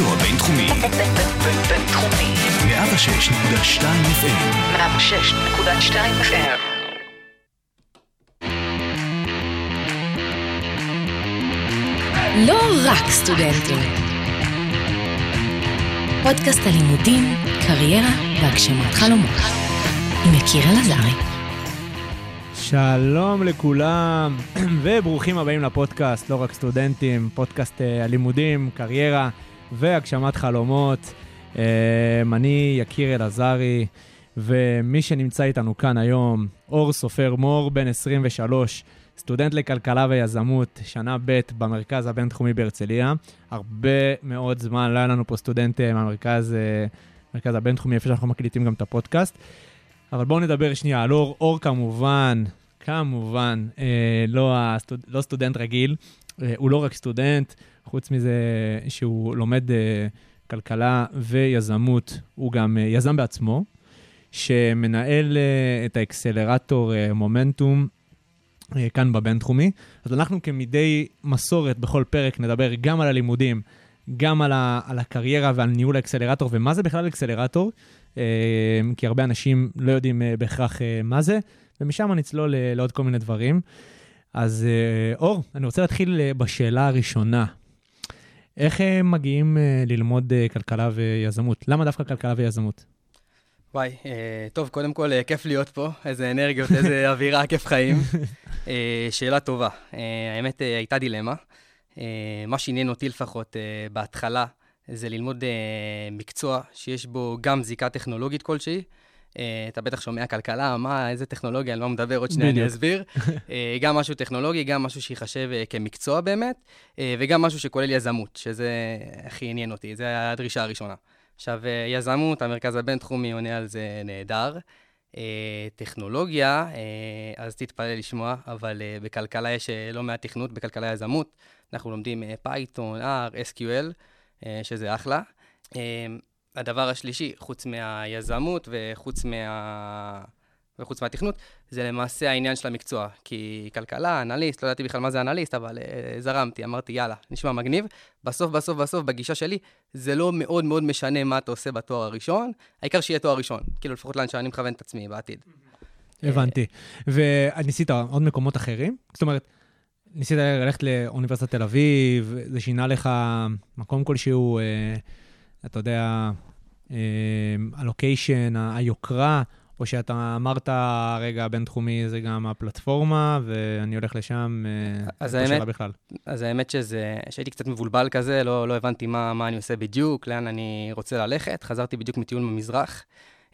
הרדיו הבינתחומי. בינתחומי. 106.2 FM. 106.2 FM. לא רק סטודנטים. פודקאסט הלימודים, קריירה והגשמת חלומות. עם יקיר אלעזרי. שלום לכולם, וברוכים הבאים לפודקאסט, לא רק סטודנטים, פודקאסט אה, הלימודים, קריירה והגשמת חלומות. אה, אני יקיר אלעזרי, ומי שנמצא איתנו כאן היום, אור סופר מור, בן 23, סטודנט לכלכלה ויזמות, שנה ב' במרכז הבינתחומי בהרצליה. הרבה מאוד זמן, לא היה לנו פה סטודנט אה, מהמרכז אה, מרכז הבינתחומי, איפה שאנחנו מקליטים גם את הפודקאסט. אבל בואו נדבר שנייה על אור. אור כמובן, כמובן, אה, לא, הסטוד... לא סטודנט רגיל, הוא לא רק סטודנט, חוץ מזה שהוא לומד אה, כלכלה ויזמות, הוא גם אה, יזם בעצמו, שמנהל אה, את האקסלרטור מומנטום. כאן בבינתחומי. אז אנחנו כמדי מסורת בכל פרק נדבר גם על הלימודים, גם על, ה, על הקריירה ועל ניהול האקסלרטור, ומה זה בכלל אקסלרטור, כי הרבה אנשים לא יודעים בהכרח מה זה, ומשם נצלול לעוד כל מיני דברים. אז אור, אני רוצה להתחיל בשאלה הראשונה. איך אה, מגיעים אה, ללמוד אה, כלכלה ויזמות? למה דווקא כלכלה ויזמות? וואי, טוב, קודם כל, כיף להיות פה, איזה אנרגיות, איזה אווירה, כיף חיים. שאלה טובה. האמת, הייתה דילמה. מה שעניין אותי לפחות בהתחלה, זה ללמוד מקצוע שיש בו גם זיקה טכנולוגית כלשהי. אה, אתה בטח שומע כלכלה, מה, איזה טכנולוגיה, על מה הוא מדבר, עוד שנייה אני. אסביר. אה, גם משהו טכנולוגי, גם משהו שיחשב אה, כמקצוע באמת, וגם משהו שכולל יזמות, שזה הכי עניין אותי, זו הדרישה הראשונה. עכשיו, יזמות, המרכז הבינתחומי עונה על זה נהדר. טכנולוגיה, אז תתפלא לשמוע, אבל בכלכלה יש לא מעט תכנות, בכלכלה יזמות. אנחנו לומדים פייתון, R, SQL, שזה אחלה. הדבר השלישי, חוץ מהיזמות וחוץ, מה... וחוץ מהתכנות, זה למעשה העניין של המקצוע. כי כלכלה, אנליסט, לא ידעתי בכלל מה זה אנליסט, אבל uh, זרמתי, אמרתי, יאללה, נשמע מגניב. בסוף, בסוף, בסוף, בגישה שלי, זה לא מאוד מאוד משנה מה אתה עושה בתואר הראשון, העיקר שיהיה תואר ראשון. כאילו, לפחות לאן שאני מכוון את עצמי בעתיד. הבנתי. וניסית עוד מקומות אחרים? זאת אומרת, ניסית ללכת לאוניברסיטת תל אביב, זה שינה לך מקום כלשהו, אה, אתה יודע, הלוקיישן, ה- היוקרה, או שאתה אמרת, רגע, הבינתחומי זה גם הפלטפורמה, ואני הולך לשם, אה, אז האמת- בכלל. אז האמת שזה, שהייתי קצת מבולבל כזה, לא, לא הבנתי מה, מה אני עושה בדיוק, לאן אני רוצה ללכת. חזרתי בדיוק מטיול במזרח,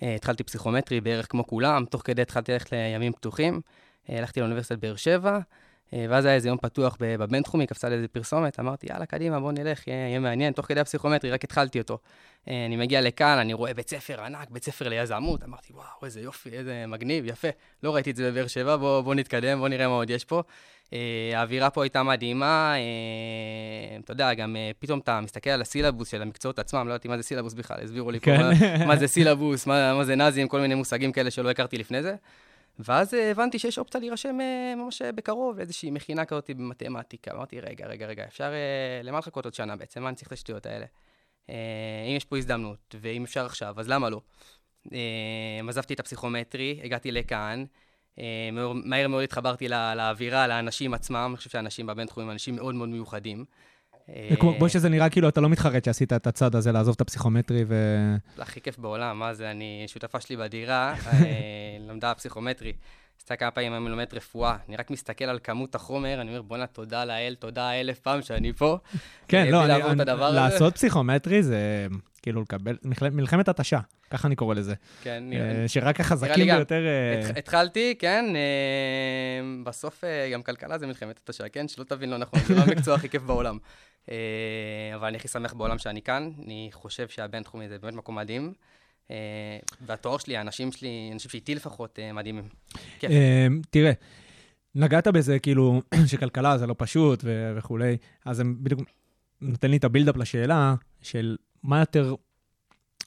אה, התחלתי פסיכומטרי בערך כמו כולם, תוך כדי התחלתי ללכת לימים פתוחים, אה, הלכתי לאוניברסיטת באר שבע, ואז היה איזה יום פתוח בבינתחומי, קפצה לי איזה פרסומת, אמרתי, יאללה, קדימה, בוא נלך, יהיה, יהיה מעניין, תוך כדי הפסיכומטרי, רק התחלתי אותו. אה, אני מגיע לכאן, אני רואה בית ספר ענק, בית ספר ליזמות, אמרתי, וואו, איזה יופי, איזה מגניב, יפה. לא ראיתי את זה בבאר שבע, בוא, בוא נתקדם, בוא נראה מה עוד יש פה. אה, האווירה פה הייתה מדהימה, אה, אתה יודע, גם אה, פתאום אתה מסתכל על הסילבוס של המקצועות עצמם, לא ידעתי מה זה סילבוס בכלל, הסבירו לי פה כן. מה, מה זה סילבוס, מה, מה זה נאזים, כל מיני מושגים כאלה שלא הכרתי לפני זה. ואז אה, הבנתי שיש אופציה להירשם אה, ממש אה, בקרוב לאיזושהי מכינה כזאת במתמטיקה. אמרתי, רגע, רגע, רגע, אפשר, למה לחכות עוד שנה בעצם? מה אני צריך את השטויות האלה? אם יש פה הזדמנות, ואם אפשר עכשיו, אז למה לא? עזבתי את הפסיכומטרי, הגעתי לכאן, מהר- מאוד התחברתי לאווירה, לאנשים עצמם, אני חושב שאנשים בבינתחומי הם אנשים מאוד מאוד מיוחדים. אה, כמו כמו שזה נראה כאילו אתה לא מתחרט שעשית את הצד הזה, לעזוב את הפסיכומטרי ו... זה הכי כיף בעולם, מה זה, אני, שותפה שלי בדירה, אה, למדה פסיכומטרי. עשתה כמה פעמים היום לומדת רפואה. אני רק מסתכל על כמות החומר, אני אומר, בואנה, תודה לאל, תודה אלף פעם שאני פה. כן, אה, לא, אני- אני-. לעשות פסיכומטרי זה כאילו לקבל, מלח- מלחמת התשה, ככה אני קורא לזה. כן, נראה אה, שרק נראה החזקים לי גם. ביותר... אה, התח- התחלתי, כן, בסוף גם כלכלה זה מלחמת התשה, כן? שלא תבין לא נכון, זה לא המקצוע הכי כיף בעולם. אבל אני הכי שמח בעולם שאני כאן, אני חושב שהבינתחומי זה באמת מקום מדהים. אה, והתואר שלי, האנשים שלי, אנשים שאיתי לפחות, אה, מדהימים. כיף. אה, תראה, נגעת בזה, כאילו, שכלכלה זה לא פשוט ו- וכולי, אז זה בדיוק נותן לי את הבילדאפ לשאלה של מה יותר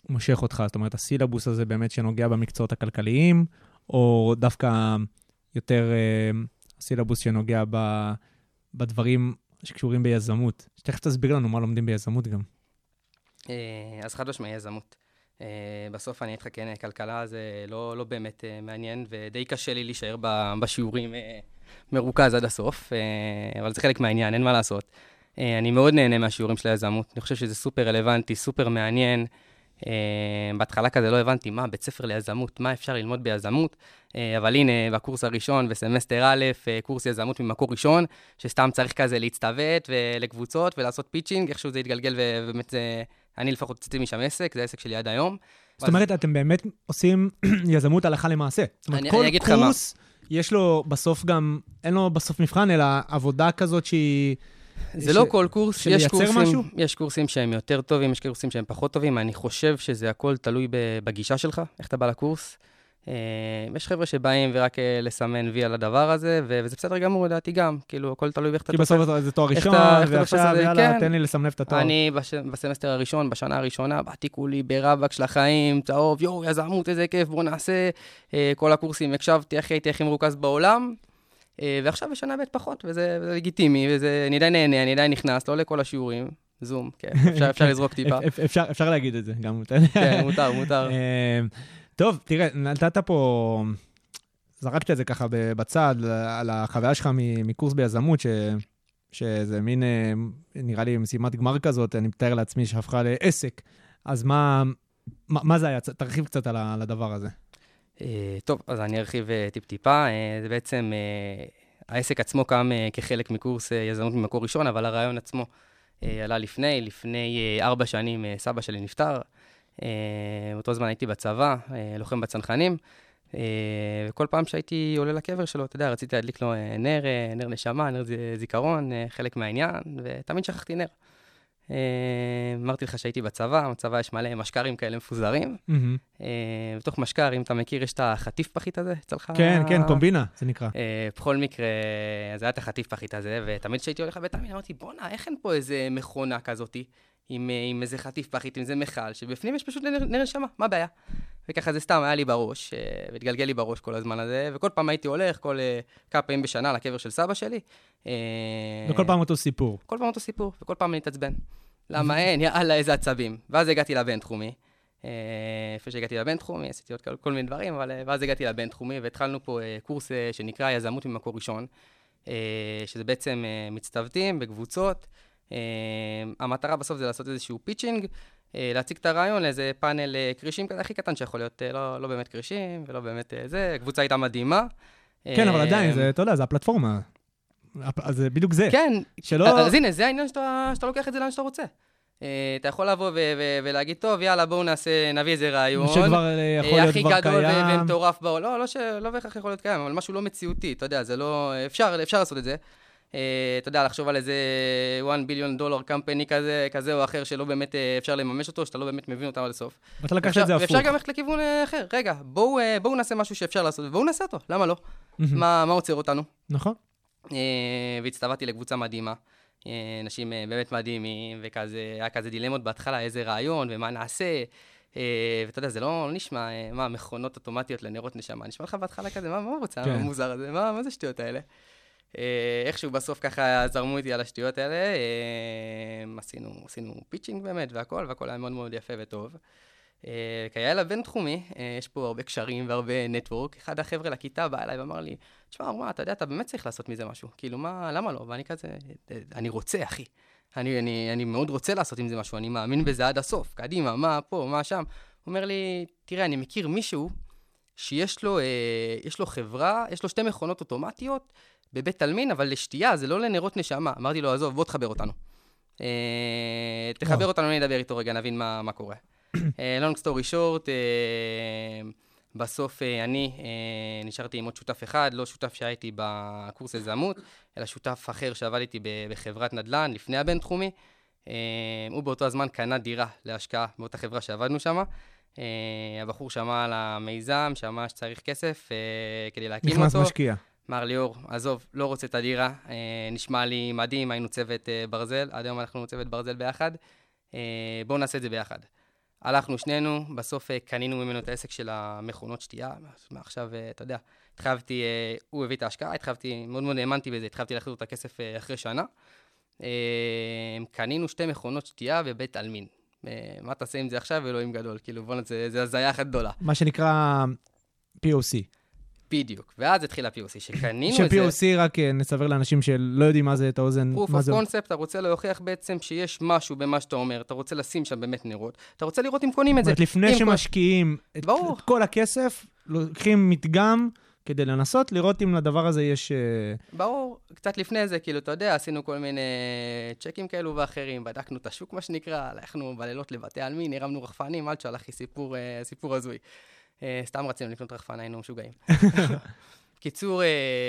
מושך אותך, זאת אומרת, הסילבוס הזה באמת שנוגע במקצועות הכלכליים, או דווקא יותר הסילבוס שנוגע ב- בדברים שקשורים ביזמות. שתכף תסביר לנו מה לומדים ביזמות גם. אז חד משמעי יזמות. אה, בסוף אני אגיד לך, כן, כלכלה זה לא, לא באמת אה, מעניין, ודי קשה לי להישאר בשיעורים אה, מרוכז עד הסוף, אה, אבל זה חלק מהעניין, אין מה לעשות. אה, אני מאוד נהנה מהשיעורים של היזמות, אני חושב שזה סופר רלוונטי, סופר מעניין. אה, בהתחלה כזה לא הבנתי מה, בית ספר ליזמות, מה אפשר ללמוד ביזמות, אה, אבל הנה, בקורס הראשון, בסמסטר א', אה, קורס יזמות ממקור ראשון, שסתם צריך כזה להצטוות לקבוצות ולעשות pitching, איכשהו זה התגלגל, ובאמת זה, אני לפחות הוצאתי משם עסק, זה העסק שלי עד היום. זאת אומרת, אתם באמת עושים יזמות הלכה למעשה. זאת אומרת, כל. קורס, יש לו בסוף גם, אין לו בסוף מבחן, אלא עבודה כזאת שהיא... זה ש- לא כל קורס, יש קורסים, משהו? יש קורסים שהם יותר טובים, יש קורסים שהם פחות טובים, אני חושב שזה הכל תלוי בגישה שלך, איך אתה בא לקורס. אה, יש חבר'ה שבאים ורק אה, לסמן וי על הדבר הזה, וזה בסדר גמור, לדעתי גם, כאילו, הכל תלוי באיך אתה כי תופס. בסוף זה תואר איך ראשון, איך ועכשיו? יאללה, כן. תן לי לסמנף את התואר. אני. בסמסטר הראשון, בשנה הראשונה, באתי כולי ברבק של החיים, צהוב, יואו, יזמות, איזה כיף, בוא נעשה. אה, כל הקורסים הקשבתי, הכי הייתי הכי מרוכז בעולם. ועכשיו בשנה ב' פחות, וזה, לגיטימי, וזה, אני עדיין נהנה, אני עדיין נכנס, לא לכל השיעורים, זום, כן, אפשר, לזרוק טיפה. אפ- אפשר- להגיד את זה גם. יודע. כן, מותר, מותר. טוב, תראה, נתת פה, זרקת את זה ככה בצד, על החוויה שלך מקורס ביזמות, ש- שזה מין, אה, נראה לי משימת גמר כזאת, אני מתאר לעצמי שהפכה לעסק. אז מה, מה, מה זה היה? תרחיב קצת על הדבר הזה. אה, טוב, אז אני ארחיב אה, טיפ-טיפה. זה בעצם, העסק עצמו קם כחלק מקורס יזמות ממקור ראשון, אבל הרעיון עצמו עלה לפני. לפני ארבע שנים סבא שלי נפטר. אה, באותו זמן הייתי בצבא, אה, לוחם בצנחנים. אה, וכל פעם שהייתי עולה לקבר שלו, אתה יודע, רציתי להדליק לו נר, נר נשמה, נר זיכרון, חלק מהעניין, ותמיד שכחתי נר. אמרתי לך שהייתי בצבא, בצבא יש מלא משקרים כאלה מפוזרים. בתוך משקר, אם אתה מכיר, יש את החטיף פחית הזה אצלך. כן, כן, קומבינה, זה נקרא. בכל מקרה, אז היה את החטיף פחית הזה, ותמיד כשהייתי הולך לבית העלמין, אמרתי, בואנה, איך אין פה איזה מכונה כזאתי, עם, אה, עם איזה חטיף פחית, עם איזה מכל, שבפנים יש פשוט נר, נשמה, מה הבעיה? וככה זה סתם היה לי בראש, אה, והתגלגל לי בראש כל הזמן הזה, וכל פעם הייתי הולך, כל אה, כמה פעמים בשנה לקבר של סבא שלי. וכל פעם אותו סיפור. כל פעם אותו סיפור, וכל פעם אני מתעצבן. למה אין? יאללה, איזה עצבים. ואז הגעתי לבינתחומי. לפני שהגעתי לבינתחומי, עשיתי עוד כל, כל מיני דברים, אבל ואז הגעתי לבינתחומי, והתחלנו פה קורס שנקרא יזמות ממקור ראשון, שזה בעצם מצטוותים בקבוצות. אה, המטרה בסוף זה לעשות איזשהו pitching, אה, להציג את הרעיון לאיזה פאנל אה, כרישים כזה הכי קטן שיכול להיות, אה, לא, לא באמת כרישים ולא באמת אה, זה, הקבוצה הייתה מדהימה. כן, אבל אה, עדיין, זה, אתה יודע, זה הפלטפורמה. הפ- אז זה בדיוק זה. כן, שלא... אז הנה, זה העניין שאתה, שאתה לוקח את זה לאן שאתה רוצה. אה, אתה יכול לבוא ולהגיד, טוב, יאללה, בואו נעשה, נביא איזה רעיון. שכבר אה, יכול אה, להיות הכי כבר גדול ו- קיים. ומטורף בעולם. לא, לא. לא בהכרח יכול להיות קיים, אבל משהו לא מציאותי, אתה יודע, זה לא... אפשר, אפשר לעשות את זה. אה, אתה יודע, לחשוב על איזה 1 ביליון דולר קמפני כזה, כזה או אחר, שלא באמת אה, אפשר לממש אותו, שאתה לא באמת מבין אותם עד הסוף. ואתה לקחת אפשר- את זה הפוך. ואפשר גם ללכת לכיוון אה, אחר. רגע, בואו בואו נעשה משהו שאפשר לעשות, ובואו נעשה אותו, למה לא? מה מה עוצר אותנו? נכון. והצטרפתי לקבוצה מדהימה. אנשים באמת מדהימים, וכזה, היה כזה דילמות בהתחלה, איזה רעיון ומה נעשה. ואתה יודע, זה לא לא נשמע, מה, מכונות אוטומטיות לנרות נשמה. נשמע לך בהתחלה כזה, מה מה רוצה, כן. המוזר הזה? מה מה זה השטויות האלה? אה, איכשהו בסוף ככה זרמו איתי על השטויות האלה. אה, עשינו, עשינו pitching באמת והכל, והכל היה מאוד מאוד יפה וטוב. אה, כיאה לבינתחומי, אה, יש פה הרבה קשרים והרבה network. אחד החבר'ה לכיתה בא אליי ואמר לי, תשמע, מה, אתה יודע, אתה באמת צריך לעשות מזה משהו. כאילו, מה, למה לא? ואני כזה, "אה, אני רוצה, אחי. אני, אני, אני מאוד רוצה לעשות עם זה משהו, אני מאמין בזה עד הסוף. קדימה, מה פה, מה שם. הוא אומר לי, תראה, אני מכיר מישהו שיש לו, אה, לו חברה, יש לו שתי מכונות אוטומטיות בבית עלמין, אבל לשתייה, זה לא לנרות נשמה. אמרתי לו, עזוב, בוא תחבר אותנו. אה, תחבר וואו. אותנו, אני אדבר איתו רגע, נבין מה, מה קורה. לונג סטורי שורט, בסוף אה, אני אה, נשארתי עם עוד שותף אחד, לא שותף שהייתי בקורס יזמות, אלא שותף אחר שעבד איתי בחברת נדל"ן לפני הבינתחומי. אה, הוא באותו הזמן קנה דירה להשקעה באותה חברה שעבדנו שם. אה, הבחור שמע על המיזם, שמע שצריך כסף אה, כדי להקים נכנס אותו. משקיע. מר ליאור, עזוב, לא רוצה את הדירה, אה, נשמע לי מדהים, היינו צוות אה, ברזל, עד היום אנחנו צוות ברזל ביחד, אה, בואו נעשה את זה ביחד. הלכנו שנינו, בסוף אה, קנינו ממנו את העסק של המכונות שתייה, מעכשיו, אתה יודע, התחייבתי, אה, הוא הביא את ההשקעה, התחייבתי, מאוד מאוד האמנתי בזה, התחייבתי להחזיר את הכסף אה, אחרי שנה. אה, קנינו שתי מכונות שתייה בבית עלמין. אה, מה תעשה עם זה עכשיו, אלוהים גדול. כאילו, בוא'נה, זה זה הזיה אחת גדולה. מה שנקרא POC. בדיוק. ואז התחיל ה-POC, שקנינו את זה. ש-POC, רק אה, נסבר לאנשים שלא יודעים מה זה את האוזן, proof מה of זה... concept, אתה רוצה להוכיח בעצם שיש משהו במה שאתה אומר, אתה רוצה לשים שם באמת נרות, אתה רוצה לראות אם קונים את זה. זאת אומרת, לפני שמשקיעים. את כל הכסף, לוקחים מדגם כדי לנסות לראות אם לדבר הזה יש... אה, ברור, קצת לפני זה, כאילו, אתה יודע, עשינו כל מיני צ'קים כאלו ואחרים, בדקנו את השוק, מה שנקרא, הלכנו בלילות לבתי עלמין, הרמנו רחפנים, עד שהלך לי סיפור, אה, סיפור הזוי. אה, סתם רצינו לקנות רחפן, היינו משוגעים. קיצור,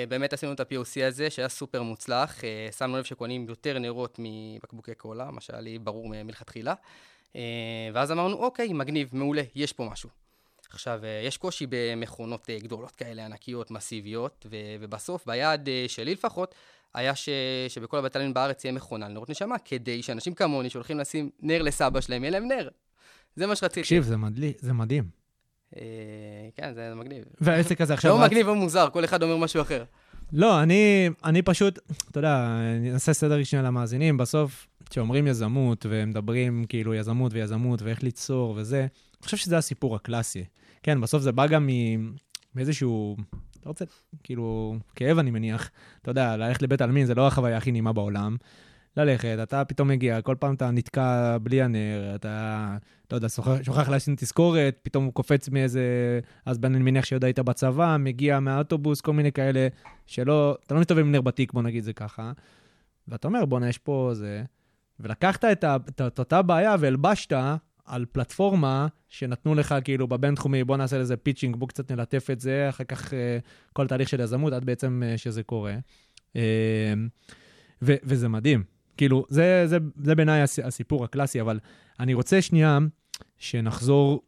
באמת עשינו את ה-POC הזה, שהיה סופר מוצלח. שמנו לב שקונים יותר נרות מבקבוקי קולה, מה שהיה לי ברור מלכתחילה. ואז אמרנו, אוקיי, מגניב, מעולה, יש פה משהו. עכשיו, אה, יש קושי במכונות אה, גדולות כאלה, ענקיות, מסיביות, ו- ובסוף, ביעד אה, שלי לפחות, היה ש- שבכל הבתי עלמין בארץ יהיה מכונה לנרות נשמה, כדי שאנשים כמוני שהולכים לשים נר לסבא שלהם, יהיה להם נר. זה מה שרציתי. תקשיב, זה מדלי- זה מדהים. אה, כן, זה מגניב. והעסק הזה עכשיו... לא מגניב או מוזר, כל אחד אומר משהו אחר. לא, אני, אני פשוט, אתה יודע, אני אעשה סדר שנייה למאזינים. בסוף, כשאומרים יזמות, ומדברים כאילו יזמות ויזמות, ואיך ליצור וזה, אני חושב שזה הסיפור הקלאסי. כן, בסוף זה בא גם מאיזשהו, אתה רוצה, כאילו, כאב אני מניח. אתה יודע, ללכת לבית עלמין זה לא החוויה הכי נעימה בעולם. ללכת, אתה פתאום מגיע, כל פעם אתה נתקע בלי הנר, אתה, לא יודע, שוכח, להשאיר תזכורת, פתאום הוא קופץ מאיזה... אז אני מניח שעוד היית בצבא, מגיע מהאוטובוס, כל מיני כאלה, שלא, אתה לא מסתובב עם נר בתיק, בוא נגיד זה ככה. ואתה אומר, בואנה, יש פה זה... ולקחת את, ה, את, את אותה בעיה והלבשת על פלטפורמה שנתנו לך כאילו בבינתחומי, בוא נעשה לזה pitching, בוא קצת נלטף את זה, אחר כך אה, כל תהליך של יזמות, עד בעצם אה, שזה קורה. אה, ו, וזה מדהים. כאילו, זה, זה, זה בעיניי הס- הסיפור הקלאסי, אבל אני רוצה שנייה שנחזור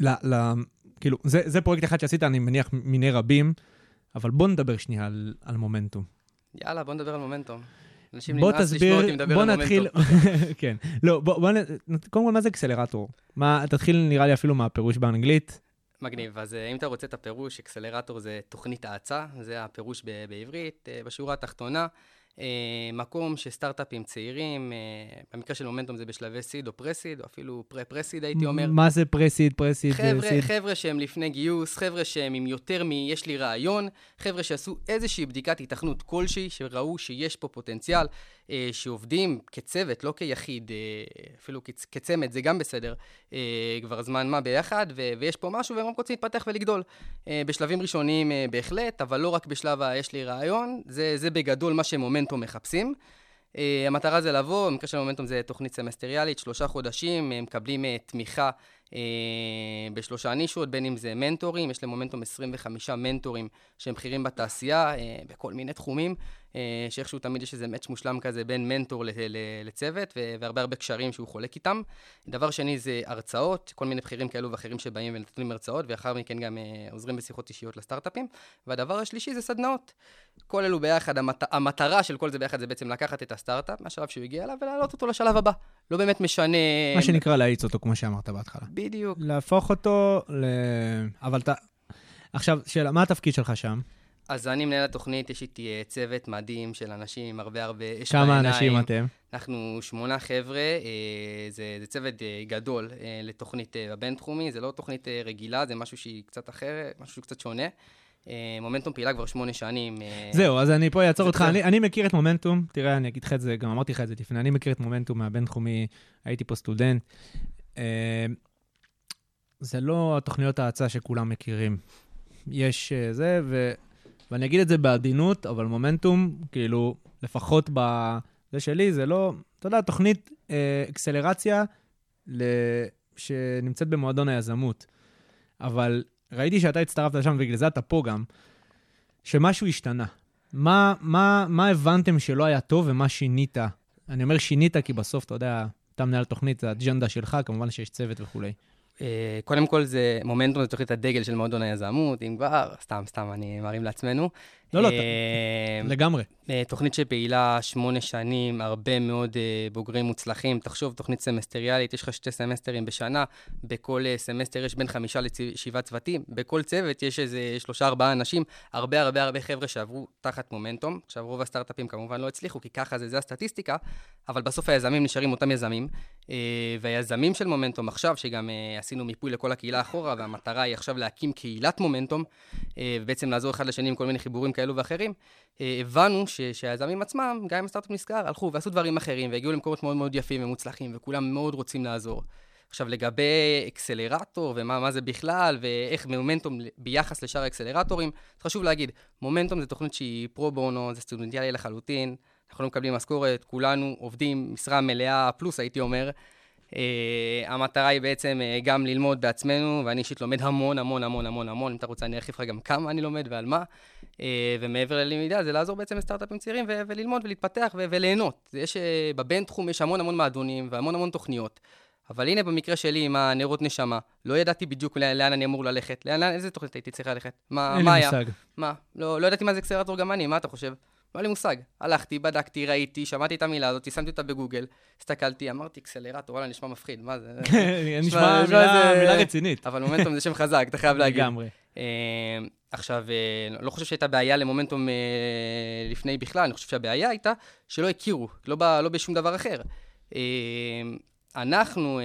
ל... ל כאילו, זה, זה פרויקט אחד שעשית, אני מניח, מיני רבים, אבל בוא נדבר שנייה על, על מומנטום. יאללה, בוא נדבר על מומנטום. אנשים בוא נמאס לשמוע אותי מדבר בוא על נתחיל, מומנטום. כן. לא, בוא, בוא, נ- קודם כל, מה זה אקסלרטור? מה, תתחיל נראה לי אפילו מהפירוש באנגלית. מגניב. אז אה, אם אתה רוצה את הפירוש, אקסלרטור זה תוכנית האצה, זה הפירוש ב- בעברית. אה, בשורה התחתונה, מקום שסטארט-אפים צעירים, אה, במקרה של מומנטום זה בשלבי סיד או פרסיד, או אפילו פרה-פרסיד הייתי אומר. מה זה פרסיד, פרסיד, חבר'ה, סיד? חבר'ה שהם לפני גיוס, חבר'ה שהם עם יותר מ... יש לי רעיון, חבר'ה שעשו איזושהי בדיקת התכנות כלשהי, שראו שיש פה פוטנציאל, אה, שעובדים כצוות, לא כיחיד, אה, אפילו כצ... כצמד, זה גם בסדר, אה, כבר זמן מה ביחד, ו... ויש פה משהו והם רק רוצים להתפתח ולגדול. אה, בשלבים ראשוניים אה, בהחלט, אבל לא רק בשלב ה-יש לי רעיון, זה, זה בגדול מה שמומנטום מחפשים. Uh, המטרה זה לבוא, במקרה של מומנטום זה תוכנית סמסטריאלית, שלושה חודשים, הם מקבלים uh, תמיכה uh, בשלושה נישות, בין אם זה מנטורים, יש למומנטום 25 מנטורים שהם בכירים בתעשייה, uh, בכל מיני תחומים, שאיכשהו תמיד יש איזה מאץ' מושלם כזה בין מנטור לצוות, והרבה הרבה קשרים שהוא חולק איתם. דבר שני זה הרצאות, כל מיני בכירים כאלו ואחרים שבאים ונותנים הרצאות, ואחר מכן גם uh, עוזרים בשיחות אישיות לסטארט-אפים. והדבר השלישי זה סדנאות. כל אלו ביחד, המת... המטרה של כל זה ביחד זה בעצם לקחת את הסטארט-אפ מהשלב שהוא הגיע אליו ולהעלות אותו לשלב הבא. לא באמת משנה... מה שנקרא להאיץ אותו, כמו שאמרת בהתחלה. בדיוק. להפוך אותו ל... אבל אתה... עכשיו, שאלה, מה התפקיד שלך שם? אז אני מנהל התוכנית, יש איתי אה, צוות מדהים של אנשים עם הרבה הרבה אש כמה בעיניים. אנשים אתם? אנחנו שמונה חבר'ה, אה, זה, זה צוות אה, גדול לתוכנית הבינתחומי, זה לא תוכנית רגילה, זה משהו שהיא קצת אחרת, משהו קצת שונה. מומנטום פעילה כבר שמונה שנים. זהו, אז אני פה אעצור אותך. אני, אני מכיר את מומנטום, תראה, אני אגיד לך את זה, גם אמרתי לך את זה לפני, אני מכיר את מומנטום מהבינתחומי, הייתי פה סטודנט. זה לא התוכניות האצה שכולם מכירים. יש זה, ו... ואני אגיד את זה בעדינות, אבל מומנטום, כאילו, לפחות בזה שלי, זה לא, אתה יודע, תוכנית אה, אקסלרציה ל... שנמצאת במועדון היזמות. אבל ראיתי שאתה הצטרפת לשם, ובגלל זה אתה פה גם, שמשהו השתנה. מה, מה, מה הבנתם שלא היה טוב ומה שינית? אני אומר שינית כי בסוף, אתה יודע, אתה מנהל תוכנית, זה אג'נדה שלך, כמובן שיש צוות וכולי. אה, קודם כל זה, מומנטום זה תוכנית הדגל של מועדון היזמות, אם כבר, סתם, סתם, אני מרים לעצמנו. לא, לא, אה, לגמרי. אה, תוכנית שפעילה שמונה שנים, הרבה מאוד אה, בוגרים מוצלחים. תחשוב, תוכנית סמסטריאלית, יש לך שתי סמסטרים בשנה, בכל סמסטר יש בין חמישה לשבעה צוותים, בכל צוות יש איזה שלושה-ארבעה אנשים, הרבה הרבה הרבה חבר'ה שעברו תחת מומנטום. עכשיו, רוב הסטארט-אפים כמובן לא הצליחו, כי ככה זה, זה הסטטיסטיקה, אבל בסוף היזמים נשארים אותם יזמים. והיזמים של מומנטום עכשיו, שגם עשינו מיפוי לכל הקהילה אחורה, והמטרה היא עכשיו להקים קהילת מומנטום, ובעצם לעזור אחד לשני עם כל מיני חיבורים כאלו ואחרים, אה, הבנו שהיזמים עצמם, גם אם הסטארט-אפ נסגר, הלכו ועשו דברים אחרים, והגיעו למקומות מאוד מאוד יפים ומוצלחים, וכולם מאוד רוצים לעזור. עכשיו, לגבי אקסלרטור, ומה מה זה בכלל, ואיך מומנטום ביחס לשאר האקסלרטורים, אז חשוב להגיד, מומנטום זה תוכנית שהיא פרו בונו, זה סטודנטיאלי לחלוטין, אנחנו לא מקבלים משכורת, כולנו עובדים משרה מלאה פלוס, הייתי אומר. Uh, המטרה היא בעצם uh, גם ללמוד בעצמנו, ואני אישית לומד המון, המון, המון, המון, המון. אם אתה רוצה, אני ארחיב לך גם כמה אני לומד ועל מה. Uh, ומעבר ללמידה, זה לעזור בעצם לסטארט-אפים צעירים ו- וללמוד ולהתפתח ו- וליהנות. יש, uh, בבינתחום יש המון המון מועדונים והמון המון תוכניות. אבל הנה, במקרה שלי עם הנרות נשמה, לא ידעתי בדיוק לאן, לאן אני אמור ללכת. לאן, לאן, איזה תוכנית הייתי צריך ללכת? מה, מה היה? מה? לא, לא ידעתי מה זה אקסלרטור גם אני, מה אתה חושב? לא היה לי מושג. הלכתי, בדקתי, ראיתי, שמעתי את המילה הזאת, שמתי אותה בגוגל, הסתכלתי, אמרתי אקסלרטור, וואלה, נשמע מפחיד, מה זה? נשמע נשמע מילה זה- מילה רצינית. אבל מומנטום זה שם חזק, אתה חייב להגיד. לגמרי. אה, עכשיו, אה, לא חושב שהייתה בעיה למומנטום אה, לפני בכלל, אני חושב שהבעיה הייתה שלא הכירו, לא, ב, לא בשום דבר אחר. אנחנו,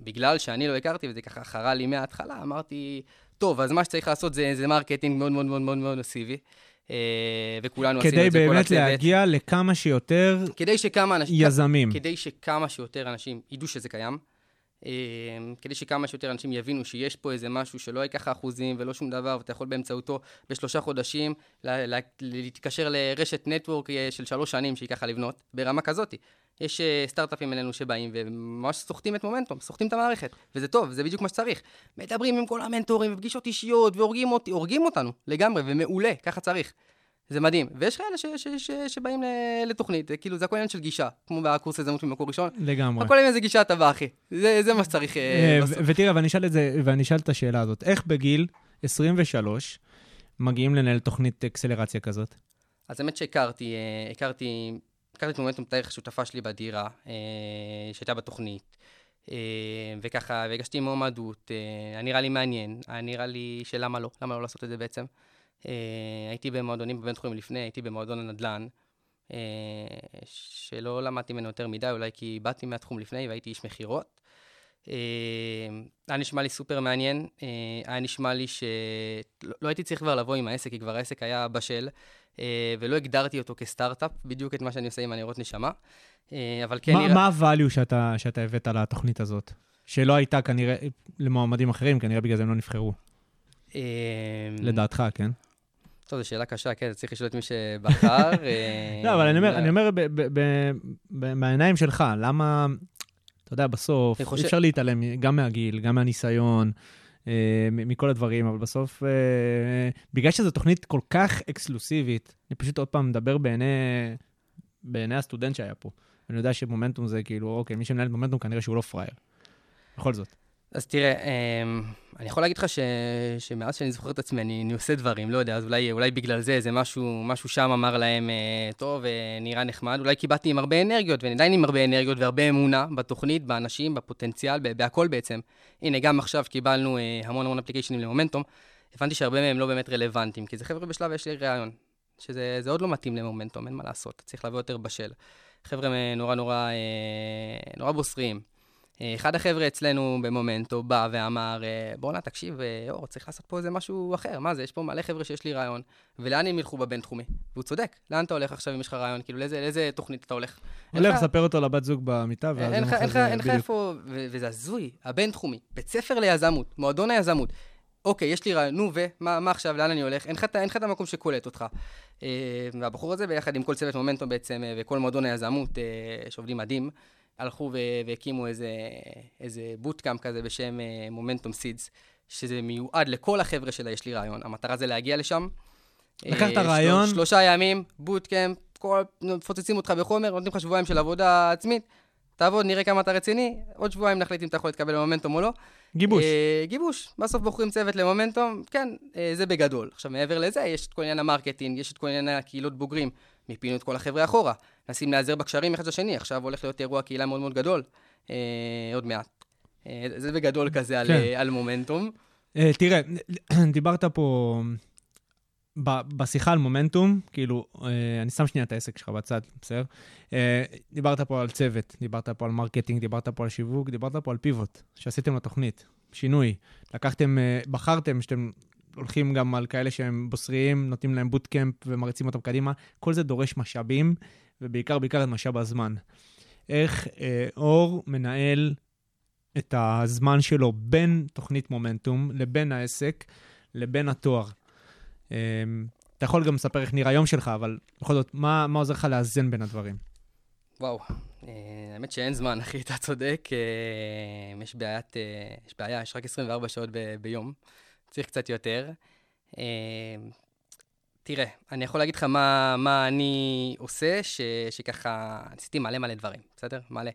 בגלל שאני לא הכרתי, וזה ככה חרה לי מההתחלה, אמרתי, טוב, אז מה שצריך לעשות זה, זה marketing מאוד מאוד מאוד מאוד מאוד מסיבי. אה, וכולנו עשינו כדי את זה, כל באמת הצוות. להגיע לכמה שיותר כדי שכמה אנשים... יזמים. כדי שכמה שיותר אנשים ידעו שזה קיים, אה, כדי שכמה שיותר אנשים יבינו שיש פה איזה משהו שלא ייקח אחוזים ולא שום דבר, ואתה יכול באמצעותו בשלושה חודשים לה- לה- להתקשר לרשת network אה, של שלוש שנים שהיא ככה לבנות, ברמה כזאת. יש אה, סטארט-אפים אלינו שבאים וממש סוחטים את מומנטום, סוחטים את המערכת, וזה טוב, זה בדיוק מה שצריך. מדברים עם כל המנטורים ופגישות אישיות והורגים אותי, הורגים אותנו לגמרי, ומעולה, ככה צריך. זה מדהים. ויש כאלה ש- ש- ש- שבאים לתוכנית, זה כאילו, זה הכל עניין של גישה, כמו בקורס יזמות ממקור ראשון. לגמרי. הכל עם איזה גישה אתה בא, אחי. זה, זה מה שצריך אה, אה, בסוף. ותראה, ואני אשאל את זה, ואני אשאל את השאלה הזאת. איך בגיל 23 מגיעים לנהל תוכנית אקסלרציה כזאת? אז האמת שהכרתי, אה, הכרתי, הכרתי את מומנטום תאריך שותפה שלי בדירה, אה, שהייתה בתוכנית. אה, וככה, והגשתי מועמדות, אה, היה נראה לי מעניין, היה נראה לי שלמה לא, למה לא לעשות את זה בעצם. אה, הייתי במועדונים בבית חולים לפני, הייתי במועדון הנדל"ן, אה, שלא למדתי ממנו יותר מדי, אולי כי באתי מהתחום לפני והייתי איש מכירות. אה, היה נשמע לי סופר מעניין, אה, היה נשמע לי שלא לא הייתי צריך כבר לבוא עם העסק, כי כבר העסק היה בשל, אה, ולא הגדרתי אותו כסטארט-אפ, בדיוק את מה שאני עושה עם הנרות נשמה, אה, אבל כן מה- נראה... מה ה-value שאתה שאתה הבאת לתוכנית הזאת? שלא הייתה כנראה למועמדים אחרים, כנראה בגלל זה הם לא נבחרו. אה, לדעתך, כן? טוב, זו שאלה קשה, כן, צריך לשאול את מי שבחר. אה, לא, אבל אני אומר, אני אומר ב- ב- ב- ב- מהעיניים שלך, למה, אתה יודע, בסוף, חושב- אפשר להתעלם גם מהגיל, גם מהניסיון, אה, מכל הדברים, אבל בסוף, אה, בגלל שזו תוכנית כל כך אקסקלוסיבית, אני פשוט עוד פעם מדבר בעיני, בעיני הסטודנט שהיה פה. אני יודע שמומנטום זה כאילו, אוקיי, מי שמנהל את מומנטום כנראה שהוא לא פראייר. בכל זאת. אז תראה, אמ, אני יכול להגיד לך ש... שמאז שאני זוכר את עצמי, אני, אני עושה דברים, לא יודע, אז אולי, אולי בגלל זה, זה משהו, משהו שם אמר להם, אה, טוב, אה, נראה נחמד, אולי כי באתי עם הרבה אנרגיות, ואני עדיין עם הרבה אנרגיות והרבה אמונה בתוכנית, באנשים, בפוטנציאל, בהכל בעצם. הנה, גם עכשיו קיבלנו אה, המון המון אפליקיישנים למומנטום, הבנתי שהרבה מהם לא באמת רלוונטיים, כי זה חבר'ה בשלב, יש לי רעיון, שזה זה עוד לא מתאים למומנטום, אין מה לעשות, צריך לבוא יותר בשל. חבר'ה נורא נורא, אה, נורא בוסריים. אה, אחד החבר'ה אצלנו במומנטו בא ואמר, אה, בואנה, תקשיב, אה, אור, צריך לעשות פה איזה משהו אחר, מה זה? יש פה מלא חבר'ה שיש לי רעיון, ולאן הם ילכו בבינתחומי? והוא צודק, לאן אתה הולך עכשיו אם יש לך רעיון? כאילו, לאיזה, לאיזה תוכנית אתה הולך? הולך לך- לספר אותו לבת זוג במיטה, ואז אין לך- אין לך- אין. איפה, וזה הזוי, הבינתחומי, בית ספר ליזמות, מועדון היזמות. אוקיי, יש לי רעיון, נו, ומה מה עכשיו, לאן אני הולך? אין לך את המקום שקולט אותך. אה, והבחור הזה, ביחד עם כל צוות מומנטום בעצם, וכל מועדון היזמות, אה, שעובדים מדהים, הלכו והקימו איזה, איזה בוטקאמפ כזה בשם אה, מומנטום סידס, שזה מיועד לכל החבר'ה של יש לי רעיון. המטרה זה להגיע לשם. לקחת אה, של- רעיון. שלושה ימים, bootcamp, כל, מפוצצים אותך בחומר, נותנים לך שבועיים של עבודה עצמית, תעבוד, נראה כמה אתה רציני, עוד שבועיים נחליט אם אתה יכול להתקבל למומנטום או לא. גיבוש. אה, גיבוש. בסוף בוחרים צוות למומנטום, כן, אה, זה בגדול. עכשיו, מעבר לזה, יש את כל עניין ה marketing, יש את כל עניין הקהילות בוגרים. מיפינו את כל החבר'ה אחורה. מנסים להיעזר בקשרים אחד לשני. עכשיו הולך להיות אירוע קהילה מאוד מאוד גדול, אה, עוד מעט. אה, זה בגדול כזה על, כן. אה, על מומנטום. אה, תראה, דיברת פה ב- בשיחה על מומנטום, כאילו, אה, אני שם שנייה את העסק שלך בצד, בסדר? אה, דיברת פה על צוות, דיברת פה על marketing, דיברת פה על שיווק, דיברת פה על pivot, שעשיתם לתוכנית, שינוי. לקחתם, אה, בחרתם שאתם הולכים גם על כאלה שהם בוסריים, נותנים להם bootcamp ומריצים אותם קדימה. כל זה דורש משאבים, ובעיקר, בעיקר את משאב הזמן. איך אה, אור מנהל את הזמן שלו בין תוכנית מומנטום לבין העסק לבין התואר. אה, אתה יכול גם לספר איך נראה היום שלך, אבל בכל זאת, מה, מה עוזר לך לאזן בין הדברים? וואו, אה, האמת שאין זמן, אחי, אתה צודק. אה, יש בעיית, אה, יש בעיה, יש רק 24 שעות ב- ביום, צריך קצת יותר. אה, תראה, אני יכול להגיד לך מה, מה אני עושה, ש, שככה, עשיתי מלא מלא דברים, בסדר? מלא.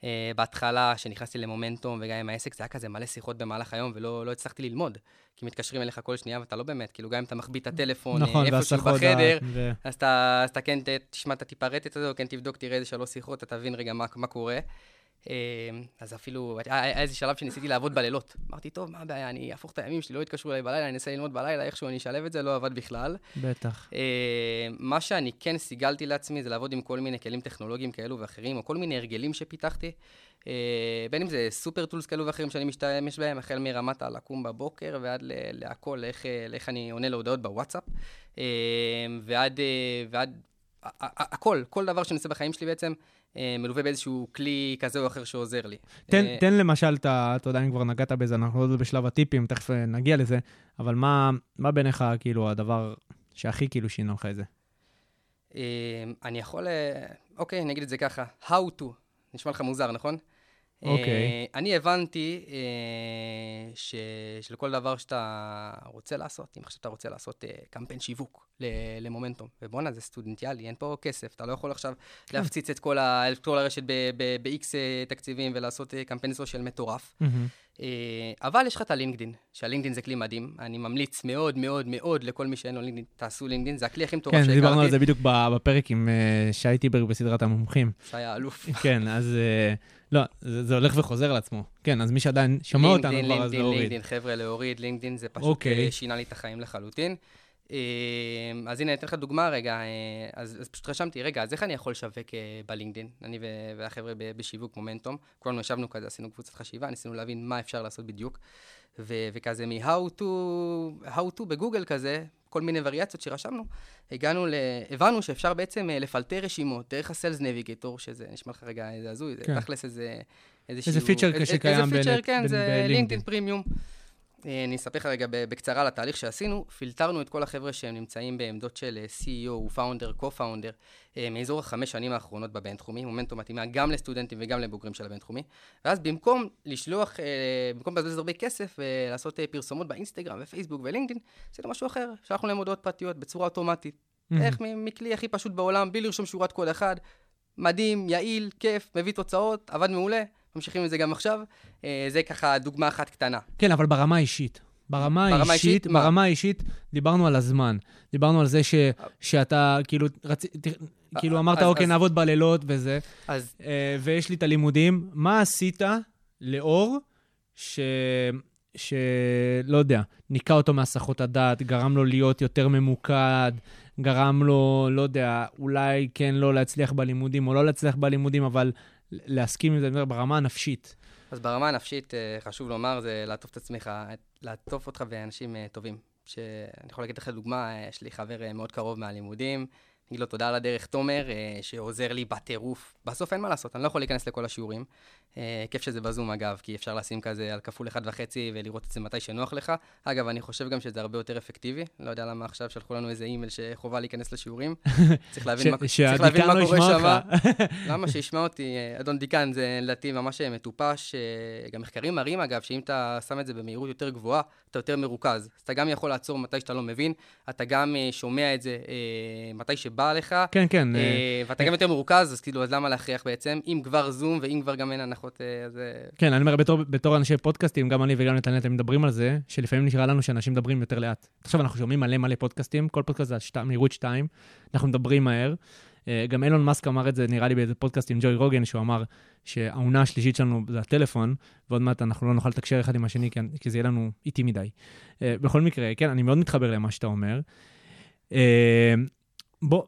Uh, בהתחלה, כשנכנסתי למומנטום וגם עם העסק, זה היה כזה מלא שיחות במהלך היום, ולא לא הצלחתי ללמוד. כי מתקשרים אליך כל שנייה, ואתה לא באמת, כאילו, גם אם אתה מחביא את הטלפון נכון, אה, איפשהו והסחות בחדר, ו- אז אתה, אז אתה כן תשמע את הטיפה רטט הזה, או כן תבדוק, תראה איזה שלוש שיחות, אתה תבין רגע מה, מה קורה. אה, אז אפילו, היה איזה שלב שניסיתי לעבוד בלילות. אמרתי, טוב, מה הבעיה, אני אהפוך את הימים שלי, לא יתקשרו אליי בלילה, אני אנסה ללמוד בלילה, איכשהו אני אשלב את זה, לא עבד בכלל. בטח. אה, מה שאני כן סיגלתי לעצמי זה לעבוד עם כל מיני כלים טכנולוגיים כאלו ואחרים, או כל מיני הרגלים שפיתחתי. אה, בין אם זה סופר טולס כאלו ואחרים שאני משתמש בהם, החל מרמת הלקום בבוקר ועד להכל, איך, לאיך אני עונה להודעות בוואטסאפ, ועד, אה, ועד הכל, כל דבר שאני עושה בחיים שלי בעצם, מלווה באיזשהו כלי כזה או אחר שעוזר לי. תן, אה, תן למשל, אתה, אתה יודע, אם כבר נגעת בזה, אנחנו עוד בשלב הטיפים, תכף אה, נגיע לזה, אבל מה, מה בעיניך, כאילו, הדבר שהכי כאילו שינה לך את זה? אה, אני יכול, אה, אוקיי, אני אגיד את זה ככה, How to, נשמע לך מוזר, נכון? אוקיי. אה, אני הבנתי אה, ש, שלכל דבר שאתה רוצה לעשות, אם עכשיו אתה רוצה לעשות אה, קמפיין שיווק למומנטום, ובואנה, זה סטודנטיאלי, אין פה כסף, אתה לא יכול עכשיו כן. להפציץ את כל, ה, את כל הרשת ב-X תקציבים ולעשות אה, קמפיין סושיאל מטורף. אה, אבל יש לך את הלינקדין, שהלינקדין זה כלי מדהים. אני ממליץ מאוד מאוד מאוד לכל מי שאין לו לינקדין, תעשו לינקדין, זה הכלי הכי מטורף כן, שהכרתי. דיברנו על זה בדיוק בפרק עם אה, שי טיברג בסדרת המומחים. שהיה אלוף. כן, אז אה, לא, זה, זה הולך וחוזר על עצמו. כן, אז מי שעדיין שומע אותנו לינקדין, כבר, אז לינקדין, להוריד. לינקדין, חבר'ה, להוריד, לינקדין זה פשוט אוקיי. אה, שינה לי את החיים לחלוטין. אה, אז הנה, אני אתן לך דוגמה רגע, אה, אז, אז פשוט רשמתי, רגע, אז איך אני יכול לשווק בלינקדין? אני והחבר'ה בשיווק מומנטום, כולנו ישבנו כזה, עשינו קבוצת חשיבה, ניסינו להבין מה אפשר לעשות בדיוק, ו- וכזה מ-how to, how to בגוגל כזה, כל מיני וריאציות שרשמנו, הגענו ל... הבנו שאפשר בעצם אה, לפלטר רשימות דרך ה-Sales Navigator, שזה נשמע לך רגע איזה הזוי, זה כן. תכלס איזה... איזשהו- איזה feature שקיים איזה feature, כן, זה. לינקדאין פרימיום. אה, אני אספר לך רגע בקצרה על התהליך שעשינו. פילטרנו את כל החבר'ה שהם נמצאים בעמדות של CEO, founder, אה, מאזור החמש שנים האחרונות בבינתחומי. מומנטום מתאימה גם לסטודנטים וגם לבוגרים של הבינתחומי. ואז במקום לשלוח, אה, במקום לבזבז הרבה כסף ולעשות אה, פרסומות באינסטגרם ופייסבוק ולינקדאין, עשינו משהו אחר. שלחנו להם הודעות פרטיות בצורה אוטומטית. איך מכלי הכי פשוט בעולם, בלי לרשום שורת קוד אחד. מדהים, יעיל, כיף, מביא תוצאות, עבד מעולה, ממשיכים עם זה גם עכשיו. אה, זה ככה דוגמה אחת קטנה. כן, אבל ברמה האישית. ברמה ברמה האישית, האישית, מה? ברמה האישית, דיברנו על הזמן. דיברנו על זה ש, שאתה, כאילו, רצ... כאילו אמרת, אז- אוקיי, אז- נעבוד בלילות וזה, אז אה, ויש לי את הלימודים. מה עשית לאור, ש... שלא יודע, ניקה אותו מהסחות הדעת, גרם לו להיות יותר ממוקד, גרם לו, לא יודע, אולי כן לא להצליח בלימודים או לא להצליח בלימודים, אבל להסכים עם זה אני אומר, ברמה הנפשית. אז ברמה הנפשית, אה, חשוב לומר, זה לעטוף את עצמך, לעטוף אותך באנשים אה, טובים. שאני יכול להגיד לך דוגמה, אה, יש לי חבר מאוד קרוב מהלימודים, אגיד לו תודה על הדרך, תומר, שעוזר לי בטירוף. בסוף אין מה לעשות, אני לא יכול להיכנס לכל השיעורים. אה, כיף שזה בזום אגב, כי אפשר לשים כזה על כפול אחד וחצי ולראות את זה מתי שנוח לך. אגב, אני חושב גם שזה הרבה יותר אפקטיבי. לא יודע למה עכשיו שלחו לנו איזה אימייל שחובה להיכנס לשיעורים. צריך להבין מה צריך להבין שהדיקן מה לא קורה. אותך. למה שישמע אותי, אה, אדון דיקן, זה לדעתי ממש אה, מטופש. גם מחקרים מראים, אגב, שאם אתה שם את זה במהירות יותר גבוהה, אתה יותר מרוכז. אז אתה גם יכול לעצור מתי שאתה לא מבין, אתה גם שומע את זה מתי שבא לך, כן, כן. ואתה גם יותר מרוכז, אז כאילו, אז למה להכריח בעצם? אם כבר זום ואם כבר גם אין, אנחנו פחות, אה, אז... אה, כן, אני אומר, בתור, בתור אנשי פודקאסטים, גם אני וגם נתנאל מדברים על זה, שלפעמים נראה לנו שאנשים מדברים יותר לאט. עכשיו אנחנו שומעים מלא מלא פודקאסטים, כל פודקאסט זה שת, מהירות 2, אנחנו מדברים מהר. אה, גם אילון מאסק אמר את זה, נראה לי, באיזה פודקאסט עם ג'וי רוגן, שהוא אמר שהעונה השלישית שלנו זה הטלפון, ועוד מעט אנחנו לא נוכל לתקשר אחד עם השני, כי, זה יהיה לנו איטי מדי. בכל מקרה, כן, אני מאוד מתחבר למה שאתה אומר. בוא,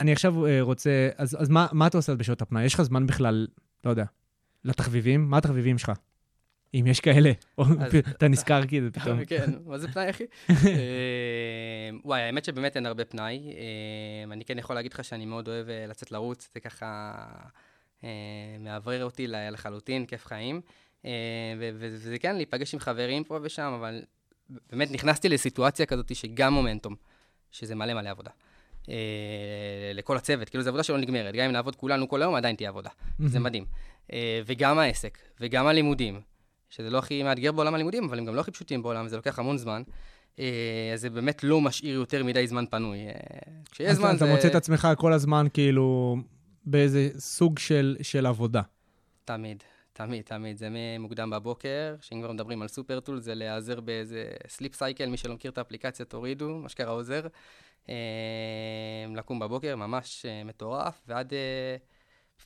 אני עכשיו רוצה, אז, אז מה, מה אתה עושה בשעות הפנאי? יש לך זמן בכלל, לא יודע, לתחביבים? מה התחביבים שלך? אם יש כאלה, או אתה נזכר כאילו פתאום. כן, מה זה פנאי, אחי? אה, וואי, האמת שבאמת אין הרבה פנאי. אה, אני כן יכול להגיד לך שאני מאוד אוהב אה, לצאת לרוץ, זה ככה אה, מאוורר אותי לחלוטין, כיף חיים. אה, וזה כן, להיפגש עם חברים פה ושם, אבל באמת נכנסתי לסיטואציה כזאת שגם מומנטום, שזה מלא מלא עבודה. אה, לכל הצוות, כאילו זו עבודה שלא נגמרת, גם אם נעבוד כולנו כל היום, עדיין תהיה עבודה. זה מדהים. אה, וגם העסק, וגם הלימודים, שזה לא הכי מאתגר בעולם הלימודים, אבל הם גם לא הכי פשוטים בעולם, זה לוקח המון זמן. אה, אז זה באמת לא משאיר יותר מדי זמן פנוי. אה, כשיש אז זמן אתה זה... מוצא את עצמך כל הזמן כאילו באיזה סוג של, של עבודה. תמיד, תמיד, תמיד. זה מוקדם בבוקר, שאם כבר מדברים על super tool, זה להיעזר באיזה Sleep Cycle, מי שלא מכיר את האפליקציה, תורידו, מה שקרה עוזר. אה, לקום בבוקר, ממש אה, מטורף, ועד...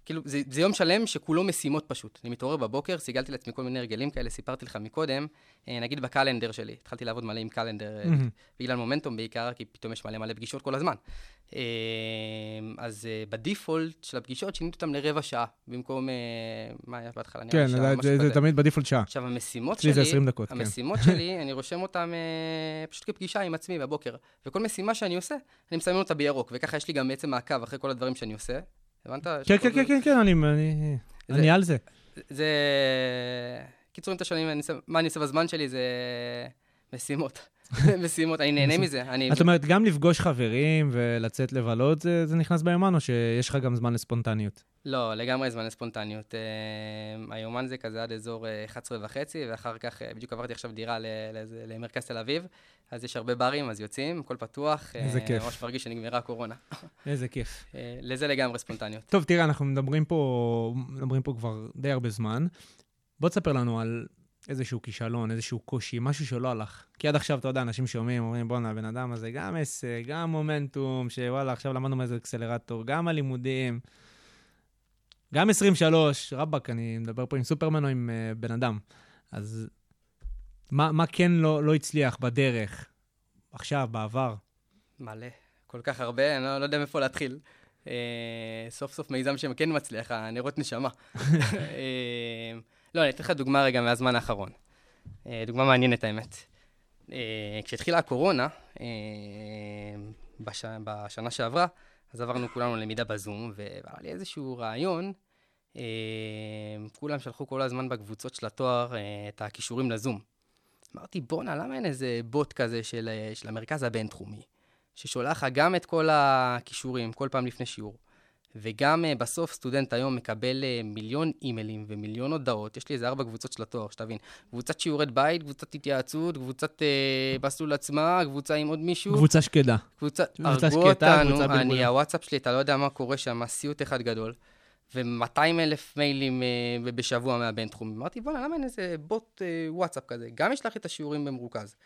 כאילו, זה, זה יום שלם שכולו משימות פשוט. אני מתעורר בבוקר, סיגלתי לעצמי כל מיני הרגלים כאלה, סיפרתי לך מקודם, אה, נגיד ב calendar שלי, התחלתי לעבוד מלא עם calendar, מהמם. בגלל מומנטום בעיקר, כי פתאום יש מלא מלא פגישות כל הזמן. אה, אז בדיפולט של הפגישות שיניתי אותם לרבע שעה, במקום, מה היה בהתחלה? כן, זה, שעה, זה, זה כזה. תמיד בדיפולט שעה. עכשיו, המשימות שלי, זה 20 דקות, כן. המשימות שלי, אני רושם אותן אה, פשוט כפגישה עם עצמי בבוקר. וכל משימה שאני עושה, אני מסמן אותה בירוק, וככה יש לי גם בעצם מעקב אחרי כל הדברים שאני עושה. הבנת? כן, כן, כן, כן, כן, אני, אני, זה- אני על זה. זה... קיצור, אם אתה עושה- מה אני עושה בזמן שלי, זה משימות. משימות, אני נהנה מזה. אני... את אומרת, גם לפגוש חברים ולצאת לבלות, זה, זה נכנס ביומן, או שיש לך גם זמן לספונטניות? לא, לגמרי זמן לספונטניות. אה, היומן זה כזה עד אזור אה, 11 וחצי, ואחר כך, אה, בדיוק עברתי עכשיו דירה למרכז תל אביב, אז יש הרבה ברים, אז יוצאים, הכל פתוח. איזה אה, כיף. ממש מרגיש שנגמרה הקורונה. איזה כיף. אה, לזה לגמרי ספונטניות. טוב, תראה, אנחנו מדברים פה, מדברים פה כבר די הרבה זמן. בוא תספר לנו על איזשהו כישלון, איזשהו קושי, משהו שלא הלך. כי עד עכשיו, אתה יודע, אנשים שומעים, אומרים, בואנה, הבן אדם הזה גם הישג, גם מומנטום, שוואלה, עכשיו למדנו מאיזה אקסלרטור, גם הלימודים, גם 23, רבאק, אני מדבר פה עם סופרמן או עם uh, בן אדם. אז מה, מה כן לא, לא הצליח בדרך, עכשיו, בעבר? מלא. כל כך הרבה, אני לא, לא יודע מאיפה להתחיל. אה, סוף סוף מיזם שכן מצליח, הנרות נשמה. אה, לא, אני אתן לך דוגמה רגע מהזמן האחרון. אה, דוגמה מעניינת, האמת. אה, כשהתחילה הקורונה, אה, בש... בשנה שעברה, אז עברנו כולנו למידה בזום, והיה לי איזשהו רעיון. אה, כולם שלחו כל הזמן בקבוצות של התואר אה, את הכישורים לזום. אמרתי, בואנה, למה אין איזה בוט כזה של, אה, של המרכז הבינתחומי, ששולח לך גם את כל הכישורים כל פעם לפני שיעור, וגם uh, בסוף סטודנט היום מקבל uh, מיליון אימיילים ומיליון הודעות, יש לי איזה ארבע קבוצות של התואר, שתבין, קבוצת שיעורי בית, קבוצת התייעצות, קבוצת uh, מסלול עצמה, קבוצה עם עוד מישהו, קבוצה שקדה. קבוצה, קבוצה הרגו שקטה, אותנו, קבוצה אני, בלבולה. הוואטסאפ שלי, אתה לא יודע מה קורה שם, סיוט אחד גדול, ו-200 אלף מיילים uh, בשבוע מהבינתחומי. אמרתי, בוא'נה, למה אין איזה בוט uh, וואטסאפ כזה? גם ישלח לי את השיעורים במרוכז,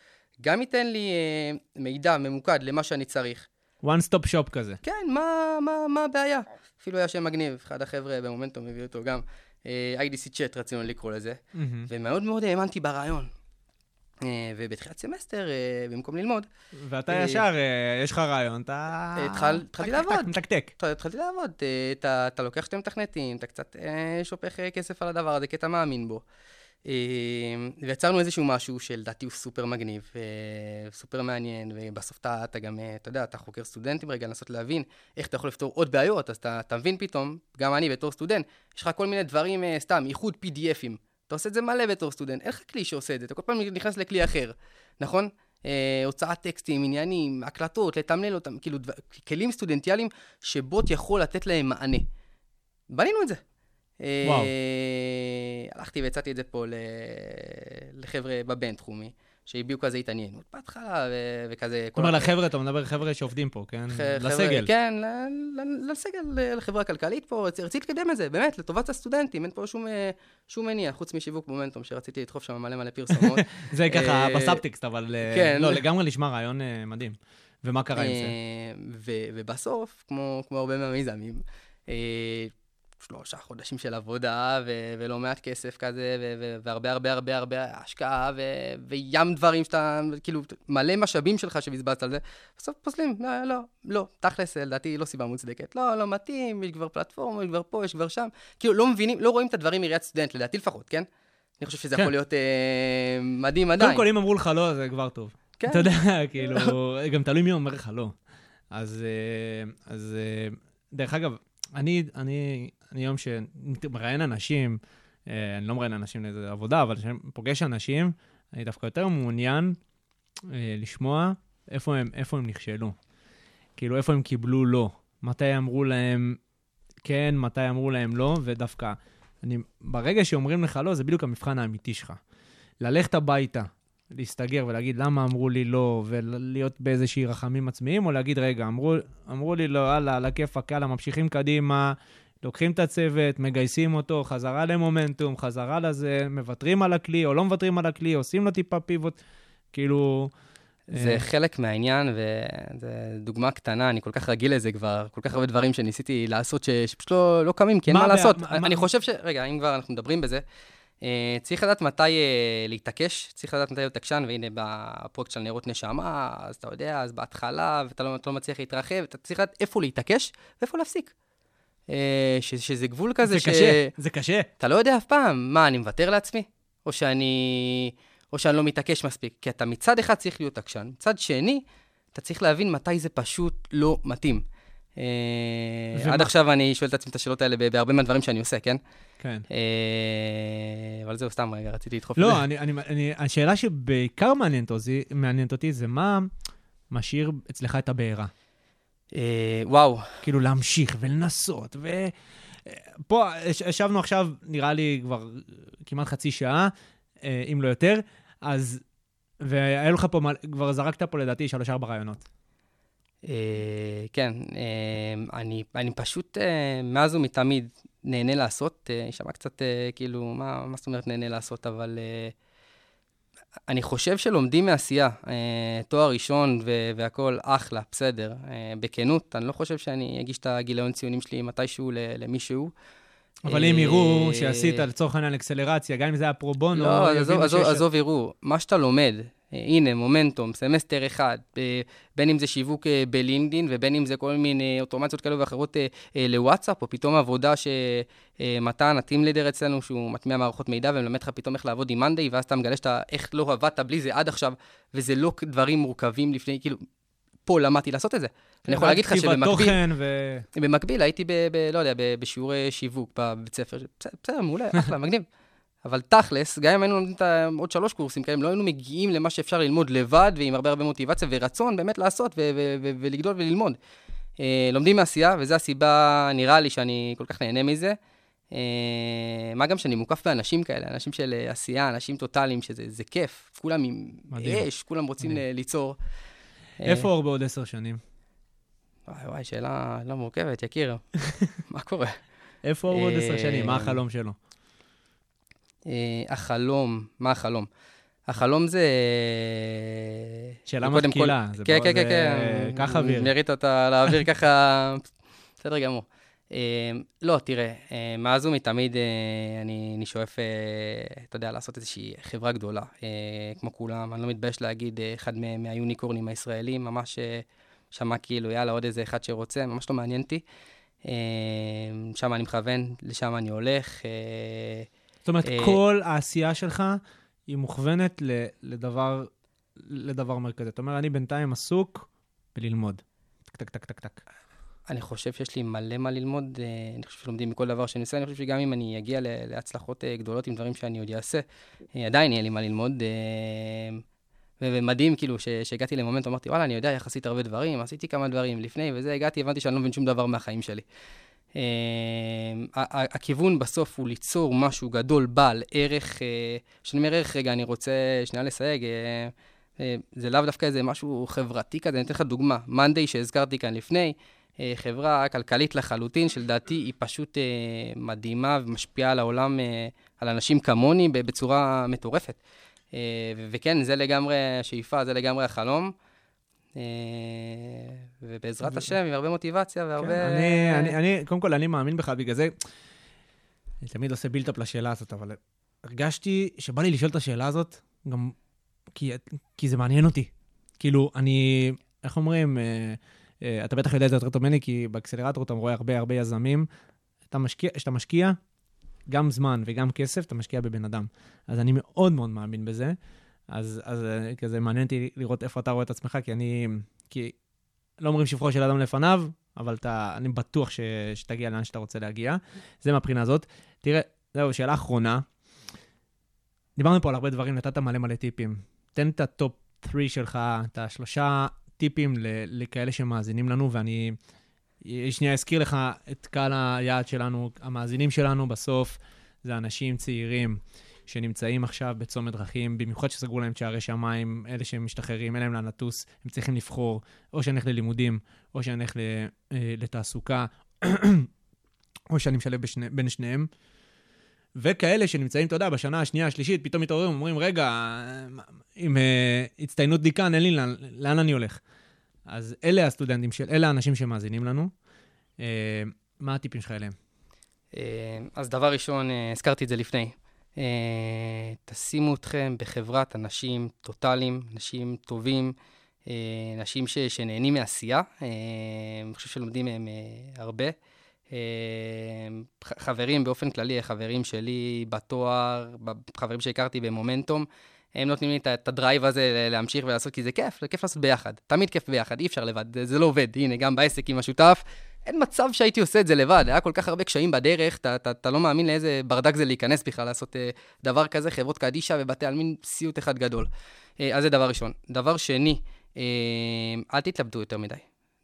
גם ייתן לי אה, מידע ממוקד למה שאני צריך. one stop shop כזה. כן, מה, מה, מה הבעיה? אפילו היה שם מגניב, אחד החבר'ה במומנטום הביא אותו גם, אה, IDC צ'אט רצינו לקרוא לזה. ומאוד מאוד האמנתי ברעיון. אה, ובתחילת סמסטר, אה, במקום ללמוד, ואתה אה, ישר, יש לך רעיון, אתה... התחל- התחלתי לעבוד. מתקתק. התחלתי לעבוד, אתה, לוקח שתי מתכנתים, אתה קצת שופך כסף על הדבר הזה, כי אתה מאמין בו. ויצרנו איזשהו משהו שלדעתי הוא סופר מגניב, סופר מעניין, ובסוף אתה, אתה גם, אתה יודע, אתה חוקר סטודנטים רגע, לנסות להבין איך אתה יכול לפתור עוד בעיות, אז אתה, אתה מבין פתאום, גם אני בתור סטודנט, יש לך כל מיני דברים, סתם, איחוד PDFים. אתה עושה את זה מלא בתור סטודנט, אין לך כלי שעושה את זה, אתה כל פעם נכנס לכלי אחר, נכון? אה, הוצאת טקסטים, עניינים, הקלטות, לתמלל אותם, כאילו דבר, כלים סטודנטיאליים שבוט יכול לתת להם מענה. בנינו את זה. אה, וואו. הלכתי והצעתי את זה פה ל... לחבר'ה בבינתחומי, שהביעו כזה התעניינות בהתחלה, ו- וכזה... זאת אומרת, לחבר'ה, אתה מדבר חבר'ה שעובדים פה, כן? ח- לסגל. כן, לסגל, לחברה הכלכלית פה, רצ- רציתי לקדם את זה, באמת, לטובת הסטודנטים, אין פה שום, שום מניע, חוץ משיווק מומנטום, שרציתי לדחוף שם מלא מלא פרסומות. זה ככה אה, בסאבטקסט, אבל אה, כן. לא, לגמרי נשמע רעיון אה, מדהים. ומה קרה עם זה? ו- ובסוף, כמו, כמו הרבה מהמיזמים, שלושה חודשים של עבודה, ו- ולא מעט כסף כזה, ו- ו- והרבה הרבה הרבה הרבה השקעה, ו- וים דברים שאתה, כאילו, מלא משאבים שלך שבזבזת על זה, בסוף פוסלים, לא, לא, לא, תכלס, לדעתי, לא סיבה מוצדקת. לא, לא מתאים, יש כבר פלטפורמה, יש כבר פה, יש כבר שם. כאילו, לא מבינים, לא רואים את הדברים מראיית סטודנט, לדעתי לפחות, כן? אני חושב שזה כן. יכול להיות אה, מדהים עדיין. קודם כל, אם אמרו לך לא, זה כבר טוב. כן. אתה יודע, כאילו, גם תלוי מי אומר לך לא. אז, אה, אז אה, דרך אגב, אני, אני, אני יום שמראיין אנשים, אה, אני לא מראיין אנשים לאיזה עבודה, אבל כשאני פוגש אנשים, אני דווקא יותר מעוניין אה, לשמוע איפה הם, איפה הם נכשלו. כאילו, איפה הם קיבלו לא. מתי אמרו להם כן, מתי אמרו להם לא, ודווקא, אני, ברגע שאומרים לך לא, זה בדיוק המבחן האמיתי שלך. ללכת הביתה, להסתגר ולהגיד למה אמרו לי לא, ולהיות באיזושהי רחמים עצמיים, או להגיד, רגע, אמרו, אמרו לי לא, יאללה, על הכיפאק, יאללה, ממשיכים קדימה, לוקחים את הצוות, מגייסים אותו, חזרה למומנטום, חזרה לזה, מוותרים על הכלי, או לא מוותרים על הכלי, עושים לו טיפה פיבוט, כאילו... זה אה, חלק מהעניין, וזו דוגמה קטנה, אני כל כך רגיל לזה כבר, כל כך הרבה דברים שניסיתי לעשות ש- שפשוט לא, לא קמים, כי אין מה מה? לעשות. מה- אני מה- חושב ש... רגע, אם כבר אנחנו מדברים בזה, אה, צריך לדעת מתי אה, להתעקש, צריך לדעת מתי להיות עקשן, והנה בפרויקט של נרות נשמה, אז אתה יודע, אז בהתחלה, ואתה לא, לא מצליח להתרחב, אתה צריך לדעת איפה להתעקש ואיפה להפסיק. אה, ש- שזה גבול כזה זה ש... קשה, זה קשה. אתה לא יודע אף פעם, מה, אני מוותר לעצמי? או שאני, או שאני לא מתעקש מספיק? כי אתה מצד אחד צריך להיות עקשן, מצד שני, אתה צריך להבין מתי זה פשוט לא מתאים. אה, ומה? עד עכשיו אני שואל את עצמי את השאלות האלה בהרבה מהדברים שאני עושה, כן? כן. אה, אבל זהו, סתם רגע, רציתי לדחוף את זה. לא, אני, אני, אני, השאלה שבעיקר מעניינת אותי, מעניינת אותי זה מה משאיר אצלך את הבעירה. אה, וואו, כאילו להמשיך ולנסות, ו... פה יש- ישבנו עכשיו, נראה לי כבר כמעט חצי שעה, אה, אם לא יותר, אז... והיה לך פה, כבר זרקת פה לדעתי שלוש-ארבע רעיונות. אה, כן, אה, אני, אני פשוט אה, מאז ומתמיד נהנה לעשות, יישמע קצת כאילו, מה, מה זאת אומרת נהנה לעשות, אבל אני חושב שלומדים מעשייה, אה, תואר ראשון והכול אחלה, בסדר. אה, בכנות, אני לא חושב שאני אגיש את הגיליון ציונים שלי מתישהו למישהו. אבל אם יראו אה, שעשית לצורך העניין אקסלרציה, גם אם זה היה פרו בונו, לא, יבינו עזוב, עזוב, עזוב יראו, מה שאתה לומד, הנה, מומנטום, סמסטר אחד, אה, בין אם זה שיווק אה, בלינקדין ובין אם זה כל מיני אוטומציות כאלה ואחרות אה, אה, לוואטסאפ, או פתאום עבודה שמתן, ה team leader אצלנו, שהוא מטמיע מערכות מידע ומלמד לך פתאום איך לעבוד עם מאנדיי, ואז אתה מגלה שאתה, איך לא עבדת בלי זה עד עכשיו, וזה לא דברים מורכבים לפני, כאילו, פה למדתי לעשות את זה. אני יכול להגיד לך שבמקביל, ו... במקביל הייתי ב... ב לא יודע, בשיעורי שיווק בבית ספר, בסדר, מעולה, אחלה, מגניב. אבל תכלס, גם אם היינו לומדים עוד שלוש קורסים כאלה, לא היינו מגיעים למה שאפשר ללמוד לבד, ועם הרבה הרבה מוטיבציה ורצון באמת לעשות ולגדול וללמוד. אה, לומדים מעשייה, וזו הסיבה, נראה לי, שאני כל כך נהנה מזה. אה, מה גם שאני מוקף באנשים כאלה, אנשים של אה, עשייה, אנשים טוטאליים, שזה זה כיף. כולם עם מדהים. אש, כולם רוצים מדהים. ליצור. אה, איפה אור בעוד עשר שנים? וואי וואי, שאלה לא מורכבת, יקיר. מה קורה? איפה אור בעוד עשר אה, שנים? מה החלום שלו? אה, החלום, מה החלום? החלום זה... שאלה קודם כל- כן, כן, כן, זה- כן. קח אוויר. מריט אותה לאוויר ככה, בסדר גמור. אה, לא, תראה, אה, מאז ומתמיד אה, אני אני שואף, אה, אתה יודע, לעשות איזושהי חברה גדולה, אה, כמו כולם. אני לא מתבייש להגיד, אה, אחד מה- מהיוניקורנים הישראלים, ממש אה, שמע כאילו, יאללה, עוד איזה אחד שרוצה, ממש לא מעניין אותי. אה, שם אני מכוון, לשם אני הולך. זאת אומרת, אה, כל העשייה שלך היא מוכוונת לדבר, לדבר מרכזי. אתה אומר, אני בינתיים עסוק בללמוד. טק, טק, טק, טק, טק. אני חושב שיש לי מלא מה ללמוד, אה, אני חושב שלומדים מכל דבר שאני עושה, אני חושב שגם אם אני אגיע להצלחות אה, גדולות עם דברים שאני עוד אעשה, עדיין יהיה לי מה ללמוד. ומדהים, כאילו, שהגעתי למומנט, אמרתי, וואלה, אני יודע יחסית הרבה דברים, עשיתי כמה דברים לפני, וזה, הגעתי, הבנתי שאני לא מבין שום דבר מהחיים שלי. ה- הכיוון בסוף הוא ליצור משהו גדול, בעל ערך, אה, כשאני אומר ערך, רגע, אני רוצה שנייה לסייג, אה, אה, זה לאו דווקא איזה משהו חברתי כזה, אני אתן לך דוגמה. מאנדיי שהזכרתי כאן לפני, חברה כלכלית לחלוטין, שלדעתי היא פשוט מדהימה ומשפיעה על העולם, על אנשים כמוני בצורה מטורפת. וכן, זה לגמרי השאיפה, זה לגמרי החלום. אה, ובעזרת השם, עם הרבה מוטיבציה והרבה... כן, אני, אני, אני, קודם כל, אני מאמין בך, בגלל זה, אני תמיד עושה בילטאפ לשאלה הזאת, אבל הרגשתי שבא לי לשאול את השאלה הזאת, גם כי, כי זה מעניין אותי. כאילו, אני, איך אומרים, אה, אה, אתה בטח יודע את זה יותר טוב ממני, כי באקסלרטור אתה רואה הרבה הרבה יזמים. אתה משקיע, כשאתה משקיע גם זמן וגם כסף, אתה משקיע בבן אדם. אז אני מאוד מאוד מאמין בזה. אז, אז אה, כזה מעניין אותי לראות איפה אתה רואה את עצמך, כי אני, כי לא אומרים שבחו של אדם לפניו, אבל אתה, אני בטוח ש, שתגיע לאן שאתה רוצה להגיע. זה מהבחינה הזאת. תראה, זהו, שאלה אחרונה. דיברנו פה על הרבה דברים, נתת מלא מלא טיפים. תן את ה top 3 שלך, את השלושה טיפים לכאלה שמאזינים לנו, ואני שנייה אזכיר לך את קהל היעד שלנו, המאזינים שלנו בסוף זה אנשים צעירים שנמצאים עכשיו בצומת דרכים, במיוחד שסגרו להם את שערי שמיים, אלה שהם משתחררים, אין להם לאן לטוס, הם צריכים לבחור, או שאני אלך ללימודים, או שאני ל- אה, לתעסוקה, או שאני משלב בשני, בין שניהם. וכאלה שנמצאים, אתה יודע, בשנה השנייה, השלישית, פתאום מתעוררים, אומרים, רגע, עם uh, הצטיינות דיקן, אין לי לאן, לאן אני הולך. אז אלה הסטודנטים, של, אלה האנשים שמאזינים לנו. Uh, מה הטיפים שלך אליהם? אה, אז דבר ראשון, אה, הזכרתי את זה לפני. אה, תשימו אתכם בחברת אנשים טוטאליים, אנשים טובים, אה, אנשים ש, שנהנים מעשייה. אה, אני חושב שלומדים מהם אה, הרבה. אה, חברים באופן כללי, חברים שלי בתואר, חברים שהכרתי במומנטום, הם נותנים לי את הדרייב הזה להמשיך ולעשות, כי זה כיף, זה כיף לעשות ביחד. תמיד כיף ביחד, אי אפשר לבד, זה לא עובד. הנה, גם בעסק עם השותף, אין מצב שהייתי עושה את זה לבד, היה כל כך הרבה קשיים בדרך, אתה, אתה, אתה לא מאמין לאיזה ברדק זה להיכנס בכלל, לעשות אה, דבר כזה, חברות קדישא ובתי עלמין, סיוט אחד גדול. אה, אז זה דבר ראשון. דבר שני, אה, אל תתלבטו יותר מדי.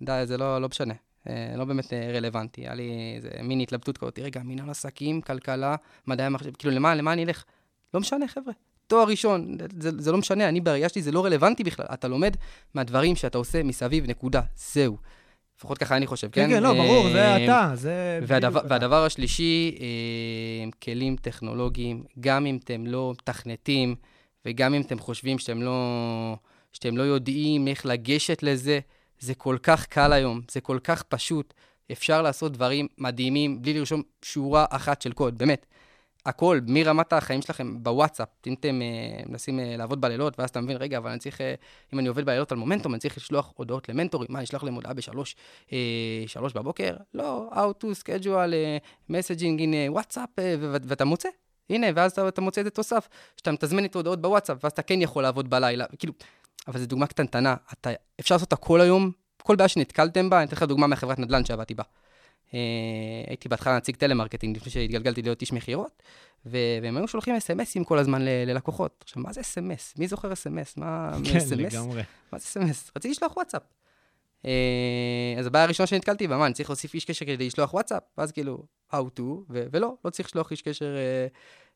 די, זה לא, לא משנה. אה, לא באמת אה, רלוונטי. היה לי איזה מין התלבטות כזאת, רגע, מנהל עסקים, כלכלה, מדעי המחשב, כאילו, למה, למה אני אלך? לא משנה, חבר'ה. תואר ראשון, זה, זה לא משנה, אני בראייה שלי, זה לא רלוונטי בכלל. אתה לומד מהדברים שאתה עושה מסביב, נקודה. זהו. לפחות ככה אני חושב, כן? כן, כן, לא, ברור, זה אה, אתה, זה... והדבר, והדבר השלישי, אה, כלים טכנולוגיים, גם אם אתם לא מתכנתים, וגם אם אתם חושבים שאתם לא, שאתם לא יודעים איך לגשת לזה, זה כל כך קל היום, זה כל כך פשוט. אפשר לעשות דברים מדהימים בלי לרשום שורה אחת של קוד, באמת. הכל, מרמת החיים שלכם בוואטסאפ, אם אתם אה, מנסים אה, לעבוד בלילות, ואז אתה מבין, רגע, אבל אני צריך, אה, אם אני עובד בלילות על מומנטום, אני צריך לשלוח הודעות למנטורים, מה, אני אשלח להם הודעה בשלוש שלוש בבוקר? לא, how to schedule messaging in ו- ואתה מוצא. הנה, ואז אתה, מוצא את זה תוסף, שאתה מתזמן איתו הודעות בוואטסאפ, ואז אתה כן יכול לעבוד בלילה, כאילו, אבל זו דוגמה קטנטנה, אתה, אפשר לעשות הכל היום, כל בעיה שנתקלתם בה, אני אתן לך דוגמה מהחברת נדל"ן שעבדתי בה. אה, הייתי בהתחלה נציג טלמרקטינג, לפני שהתגלגלתי להיות איש מכירות, והם היו שולחים אס.אם.אסים כל הזמן ללקוחות. עכשיו, מה זה אס.אם.אס? מי זוכר אס.אם.אס? מה, כן, מ-SMS? לגמרי. מה זה אס.אם.אס? רציתי לשלוח וואטסאפ. אה, אז הבעיה הראשונה שנתקלתי בה, מה, אני צריך להוסיף איש קשר כדי לשלוח וואטסאפ? ואז כאילו, how to, ולא, לא צריך לשלוח איש קשר,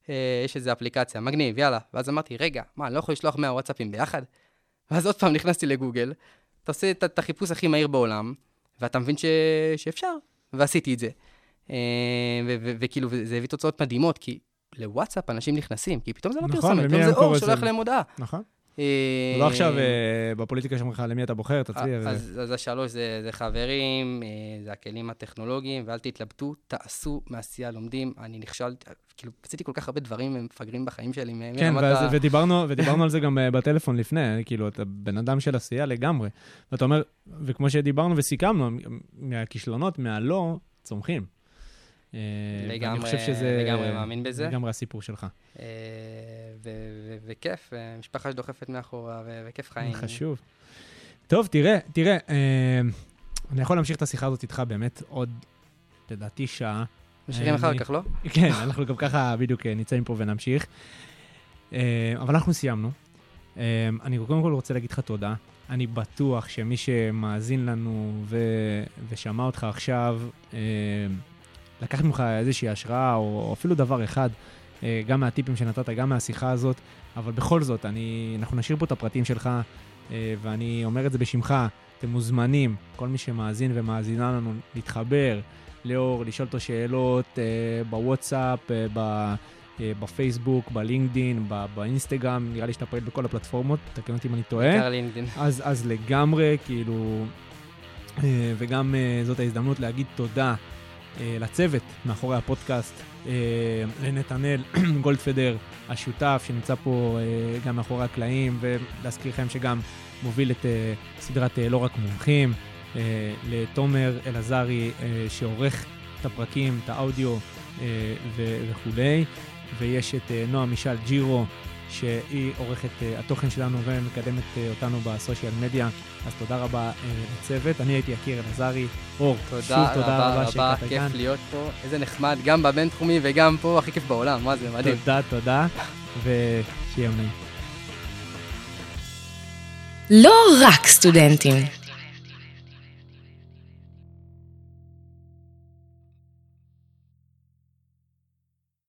אה, יש איזו אפליקציה, מגניב, יאללה. ואז אמרתי, רגע, מה, אני לא יכול לשלוח 100 וואטסאפים ביחד? ואז עוד פעם נכנסתי לגוגל, אתה עושה את, החיפוש הכי מהיר בעולם, ואתה מבין. שאפשר, ועשיתי את זה. אה, וכאילו, זה הביא תוצאות מדהימות, כי לוואטסאפ אנשים נכנסים, כי פתאום זה לא נכון, פרסומת, פתאום זה אור, שולח? להם הודעה. נכון. אה, לא עכשיו אה, בפוליטיקה שלך, למי אתה בוחר, תצביע. וזה. אז, השלוש זה, חברים, אה, זה הכלים הטכנולוגיים, ואל תתלבטו, תעשו מעשייה לומדים. אני נכשלתי, כאילו, עשיתי כל כך הרבה דברים מפגרים בחיים שלי. כן, ודיברנו, על זה גם אה, בטלפון לפני, כאילו, אתה בן אדם של עשייה לגמרי. ואתה אומר, וכמו שדיברנו וסיכמנו, מהכישלונות, מהלא, צומחים. אה, לגמרי, חושב שזה לגמרי מאמין בזה. לגמרי הסיפור שלך. אה, וכיף, אה, משפחה שדוחפת מאחורה, וכיף חיים. חשוב. טוב, תראה, תראה, אה, אני יכול להמשיך את השיחה הזאת איתך באמת עוד, לדעתי, שעה. משאירים אחר אני- כך, לא? כן, אנחנו גם ככה בדיוק נמצאים פה ונמשיך. אבל אנחנו סיימנו. אני קודם כל רוצה להגיד לך תודה. אני בטוח שמי שמאזין לנו ו... ושמע אותך עכשיו, לקחת ממך איזושהי השראה, או אפילו דבר אחד, אה, גם מהטיפים שנתת, גם מהשיחה הזאת, אבל בכל זאת, אני, אנחנו נשאיר פה את הפרטים שלך, אה, ואני אומר את זה בשמך, אתם מוזמנים, כל מי שמאזין ומאזינה לנו, להתחבר לאור, לשאול אותו שאלות אה, בוואטסאפ, ב... בפייסבוק, בלינקדין, באינסטגרם, נראה לי שאתה פועל בכל הפלטפורמות, תקן אותי אם אני טועה. בעיקר לינקדאין. אז, אז לגמרי, כאילו, וגם זאת ההזדמנות להגיד תודה לצוות מאחורי הפודקאסט, אה, לנתנאל גולדפדר, השותף שנמצא פה אה, גם מאחורי הקלעים, ולהזכיר לכם שגם מוביל את אה, סדרת אה, לא רק מומחים, אה, לתומר אלעזרי אה, שעורך את הפרקים, את האודיו אה, וכולי, ויש את אה, נועה מישל ג'ירו, שהיא עורכת uh, התוכן שלנו ומקדמת uh, אותנו בסושיאל מדיה. אז תודה רבה uh, לצוות. אני הייתי יקיר אלעזרי. אור, תודה שוב תודה רבה רבה רבה, שהגעת כיף כאן. להיות פה. איזה נחמד, גם בבינתחומי וגם פה, הכי כיף בעולם, מה זה, מדהים. תודה, תודה, ושיהיה יום נעים. לא רק סטודנטים.